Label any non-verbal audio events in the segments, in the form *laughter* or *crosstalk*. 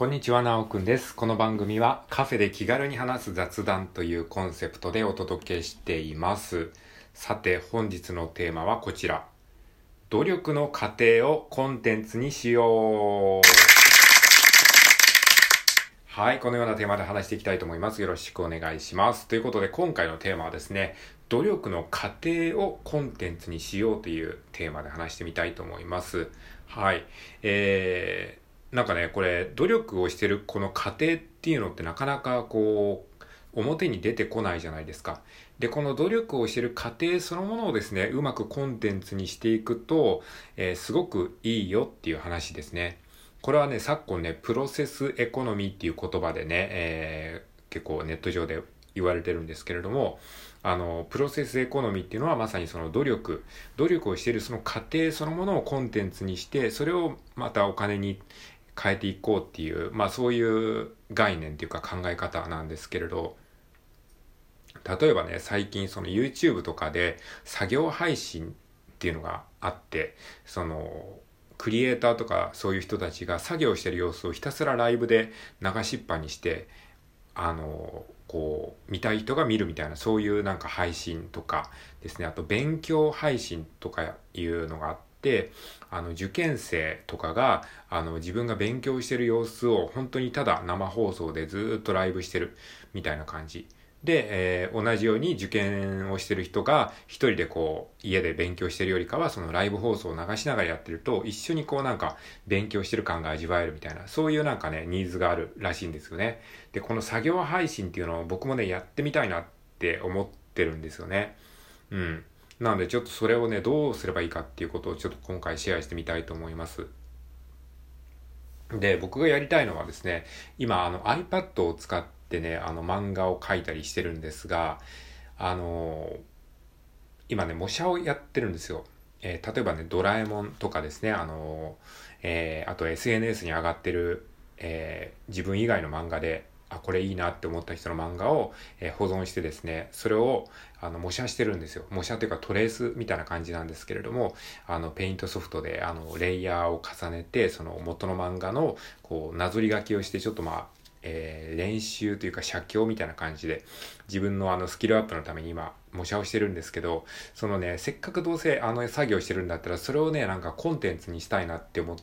こんにちは、なおくんです。この番組はカフェで気軽に話す雑談というコンセプトでお届けしています。さて、本日のテーマはこちら。努力の過程をコンテンツにしよう。はい、このようなテーマで話していきたいと思います。よろしくお願いします。ということで、今回のテーマはですね、努力の過程をコンテンツにしようというテーマで話してみたいと思います。はい。えー、なんかね、これ、努力をしてるこの過程っていうのってなかなかこう、表に出てこないじゃないですか。で、この努力をしてる過程そのものをですね、うまくコンテンツにしていくと、えーすごくいいよっていう話ですね。これはね、昨今ね、プロセスエコノミーっていう言葉でね、えー結構ネット上で言われてるんですけれども、あの、プロセスエコノミーっていうのはまさにその努力、努力をしているその過程そのものをコンテンツにして、それをまたお金に変えていこうっていう、まあそういう概念っていうか考え方なんですけれど、例えばね、最近その YouTube とかで作業配信っていうのがあって、その、クリエイターとかそういう人たちが作業してる様子をひたすらライブで流しっぱにして、あの、こう、見たい人が見るみたいな、そういうなんか配信とかですね、あと勉強配信とかいうのがあって、あの、受験生とかが、あの、自分が勉強してる様子を本当にただ生放送でずっとライブしてるみたいな感じ。で、えー同じように受験をしてる人が一人でこう家で勉強してるよりかはそのライブ放送を流しながらやってると一緒にこうなんか勉強してる感が味わえるみたいなそういうなんかねニーズがあるらしいんですよね。で、この作業配信っていうのを僕もねやってみたいなって思ってるんですよね。うん。なのでちょっとそれをねどうすればいいかっていうことをちょっと今回シェアしてみたいと思います。で、僕がやりたいのはですね、今、あの iPad を使ってね、あの漫画を描いたりしてるんですが、あの今ね、模写をやってるんですよ。えー例えばね、ドラえもんとかですね、あのえーあと SNS に上がってる、えー自分以外の漫画で、あ、これいいなって思った人の漫画を、えー保存してですね、それをあの模写してるんですよ。模写というかトレースみたいな感じなんですけれども、あのペイントソフトであのレイヤーを重ねて、その元の漫画のこうなぞり書きをして、ちょっとまあ、えー練習というか写経みたいな感じで自分のあのスキルアップのために今模写をしてるんですけどそのねせっかくどうせあの作業してるんだったらそれをねなんかコンテンツにしたいなって思って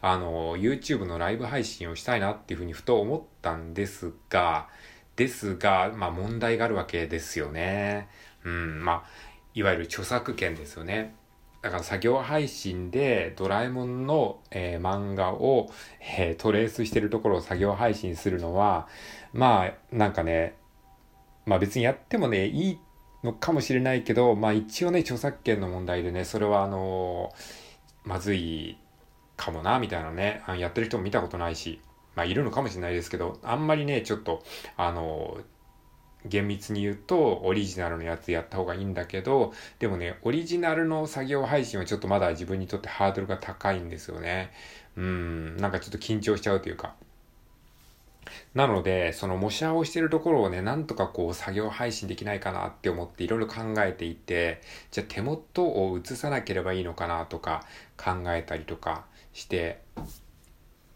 あの YouTube のライブ配信をしたいなっていうふうにふと思ったんですがですがまあ問題があるわけですよね。うんまあいわゆる著作権ですよね。だから作業配信でドラえもんの、えー漫画を、えートレースしてるところを作業配信するのは、まあ、なんかね、まあ別にやってもね、いいのかもしれないけど、まあ一応ね、著作権の問題でね、それはあのまずいかもな、みたいなね、あのやってる人も見たことないし、まあいるのかもしれないですけど、あんまりね、ちょっと、あの厳密に言うとオリジナルのやつやった方がいいんだけどでもねオリジナルの作業配信はちょっとまだ自分にとってハードルが高いんですよね。うんなんかちょっと緊張しちゃうというか。なのでその模写をしてるところをねなんとかこう作業配信できないかなって思っていろいろ考えていてじゃあ手元を映さなければいいのかなとか考えたりとかして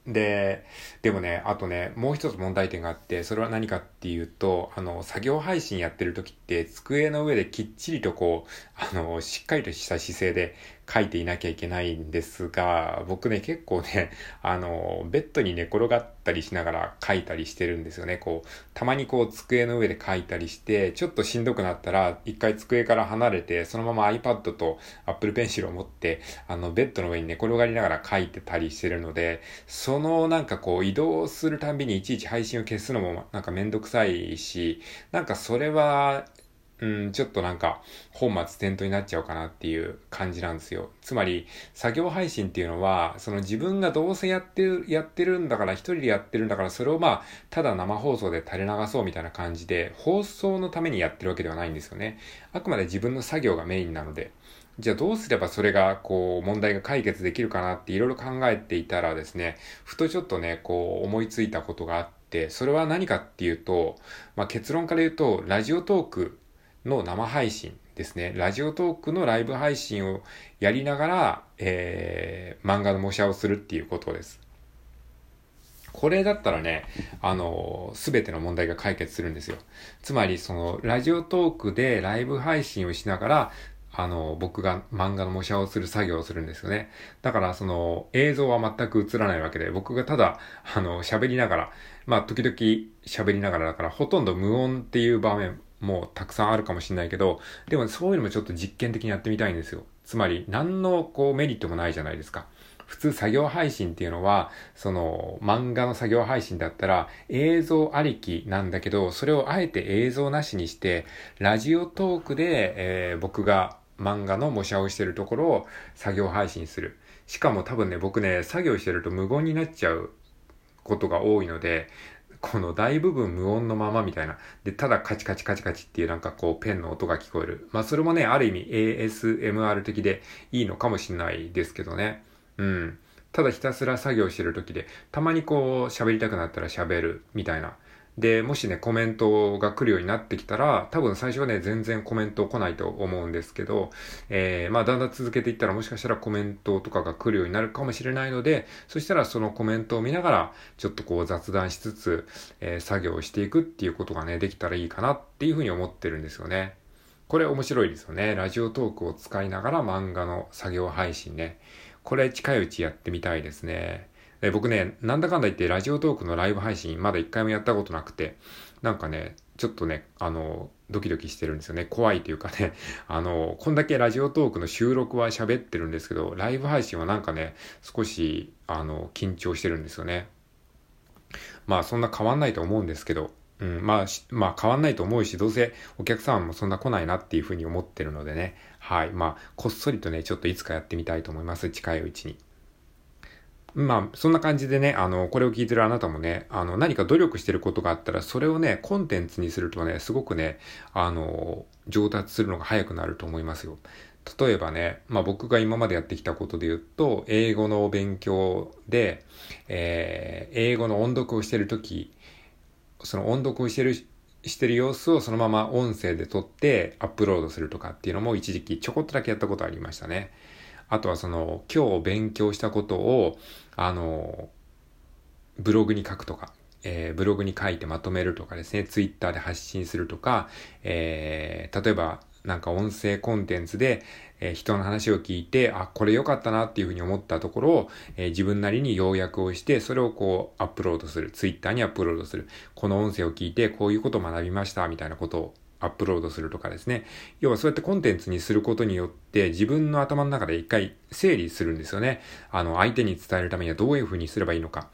で、でもね、あとね、もう一つ問題点があって、それは何かっていうと、あの、作業配信やってる時って、机の上できっちりとこう、あの、しっかりとした姿勢で書いていなきゃいけないんですが、僕ね、結構ね、*laughs* あの、ベッドに寝転がったりしながら書いたりしてるんですよね。こう、たまにこう、机の上で書いたりして、ちょっとしんどくなったら、一回机から離れて、そのまま iPad と Apple Pencil を持って、あの、ベッドの上に寝転がりながら書いてたりしてるので、そのなんかこう移動するたんびにいちいち配信を消すのもなんかめんどくさいし、なんかそれは、うん、ちょっとなんか本末転倒になっちゃうかなっていう感じなんですよ。つまり作業配信っていうのは、その自分がどうせやってる、やってるんだから一人でやってるんだからそれをまあ、ただ生放送で垂れ流そうみたいな感じで、放送のためにやってるわけではないんですよね。あくまで自分の作業がメインなので。じゃあどうすればそれがこう問題が解決できるかなっていろいろ考えていたらですね、ふとちょっとね、こう思いついたことがあって、それは何かっていうと、まあ、結論から言うと、ラジオトークの生配信ですね。ラジオトークのライブ配信をやりながら、えー、漫画の模写をするっていうことです。これだったらね、あの、すべての問題が解決するんですよ。つまり、その、ラジオトークでライブ配信をしながら、あの、僕が漫画の模写をする作業をするんですよね。だから、その、映像は全く映らないわけで、僕がただ、あの、喋りながら、まあ、時々喋りながらだから、ほとんど無音っていう場面もうたくさんあるかもしれないけど、でもそういうのもちょっと実験的にやってみたいんですよ。つまり、何のこうメリットもないじゃないですか。普通作業配信っていうのは、その漫画の作業配信だったら映像ありきなんだけど、それをあえて映像なしにして、ラジオトークで、えー、僕が漫画の模写をしてるところを作業配信する。しかも多分ね、僕ね、作業してると無言になっちゃうことが多いので、この大部分無音のままみたいな。で、ただカチカチカチカチっていうなんかこうペンの音が聞こえる。まあそれもね、ある意味 ASMR 的でいいのかもしんないですけどね。うん。ただひたすら作業してる時で、たまにこう喋りたくなったら喋るみたいな。で、もしね、コメントが来るようになってきたら、多分最初はね、全然コメント来ないと思うんですけど、えー、まあ、だんだん続けていったら、もしかしたらコメントとかが来るようになるかもしれないので、そしたらそのコメントを見ながら、ちょっとこう雑談しつつ、えー、作業をしていくっていうことがね、できたらいいかなっていうふうに思ってるんですよね。これ面白いですよね。ラジオトークを使いながら漫画の作業配信ね。これ近いうちやってみたいですね。で僕ね、なんだかんだ言ってラジオトークのライブ配信まだ一回もやったことなくて、なんかね、ちょっとね、あの、ドキドキしてるんですよね。怖いというかね、*laughs* あの、こんだけラジオトークの収録は喋ってるんですけど、ライブ配信はなんかね、少し、あの、緊張してるんですよね。まあ、そんな変わんないと思うんですけど、うん、まあ、まあ変わんないと思うし、どうせお客さんもそんな来ないなっていうふうに思ってるのでね。はい。まあ、こっそりとね、ちょっといつかやってみたいと思います。近いうちに。まあ、そんな感じでね、あの、これを聞いてるあなたもね、あの、何か努力してることがあったら、それをね、コンテンツにするとね、すごくね、あの、上達するのが早くなると思いますよ。例えばね、まあ僕が今までやってきたことで言うと、英語の勉強で、えー、英語の音読をしてるとき、その音読をしてる、してる様子をそのまま音声で撮ってアップロードするとかっていうのも一時期ちょこっとだけやったことありましたね。あとはその、今日勉強したことを、あの、ブログに書くとか、えー、ブログに書いてまとめるとかですね、ツイッターで発信するとか、えー、例えば、なんか音声コンテンツで、えー、人の話を聞いて、あ、これ良かったなっていうふうに思ったところを、えー、自分なりに要約をして、それをこうアップロードする。ツイッターにアップロードする。この音声を聞いて、こういうことを学びました、みたいなことをアップロードするとかですね。要はそうやってコンテンツにすることによって自分の頭の中で一回整理するんですよね。あの、相手に伝えるためにはどういうふうにすればいいのか。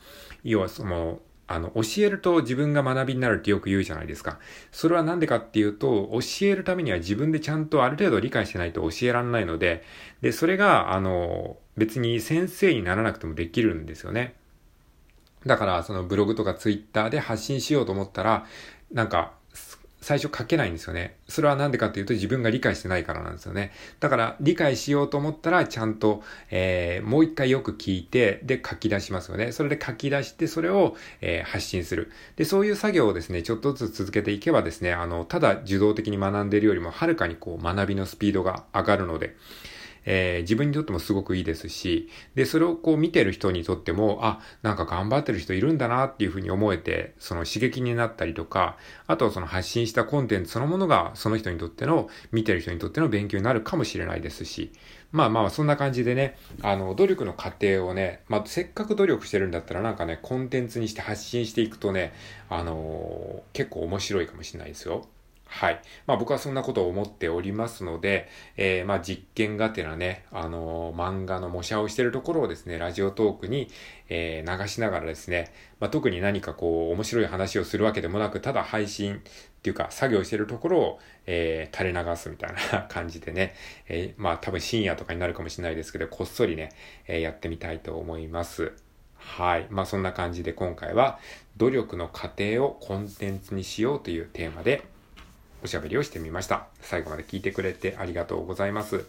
要はその、あの、教えると自分が学びになるってよく言うじゃないですか。それはなんでかっていうと、教えるためには自分でちゃんとある程度理解してないと教えられないので、で、それが、あの、別に先生にならなくてもできるんですよね。だから、そのブログとかツイッターで発信しようと思ったら、なんか、最初書けないんですよね。それはなんでかっていうと自分が理解してないからなんですよね。だから理解しようと思ったらちゃんと、えー、もう一回よく聞いて、で書き出しますよね。それで書き出してそれを、えー、発信する。で、そういう作業をですね、ちょっとずつ続けていけばですね、あの、ただ受動的に学んでいるよりもはるかにこう学びのスピードが上がるので、えー、自分にとってもすごくいいですし、で、それをこう見てる人にとっても、あ、なんか頑張ってる人いるんだなっていうふうに思えて、その刺激になったりとか、あとはその発信したコンテンツそのものがその人にとっての、見てる人にとっての勉強になるかもしれないですし、まあまあ、そんな感じでね、あの、努力の過程をね、まあ、せっかく努力してるんだったらなんかね、コンテンツにして発信していくとね、あのー、結構面白いかもしれないですよ。はい。まあ僕はそんなことを思っておりますので、えー、まあ実験がてらね、あのー、漫画の模写をしているところをですね、ラジオトークに、えー、流しながらですね、まあ特に何かこう面白い話をするわけでもなく、ただ配信っていうか作業しているところを、えー、垂れ流すみたいな *laughs* 感じでね、えー、まあ多分深夜とかになるかもしれないですけど、こっそりね、えー、やってみたいと思います。はい。まあそんな感じで今回は努力の過程をコンテンツにしようというテーマでおしゃべりをしてみました。最後まで聞いてくれてありがとうございます。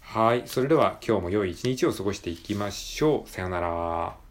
はい。それでは今日も良い一日を過ごしていきましょう。さよなら。